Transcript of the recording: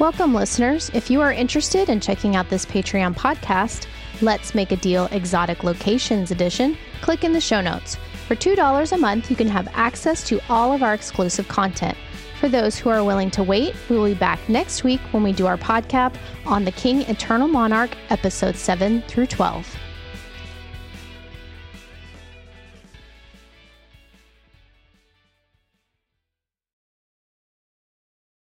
Welcome, listeners. If you are interested in checking out this Patreon podcast, Let's Make a Deal Exotic Locations Edition, click in the show notes. For $2 a month, you can have access to all of our exclusive content. For those who are willing to wait, we will be back next week when we do our podcast on the King Eternal Monarch, episode 7 through 12.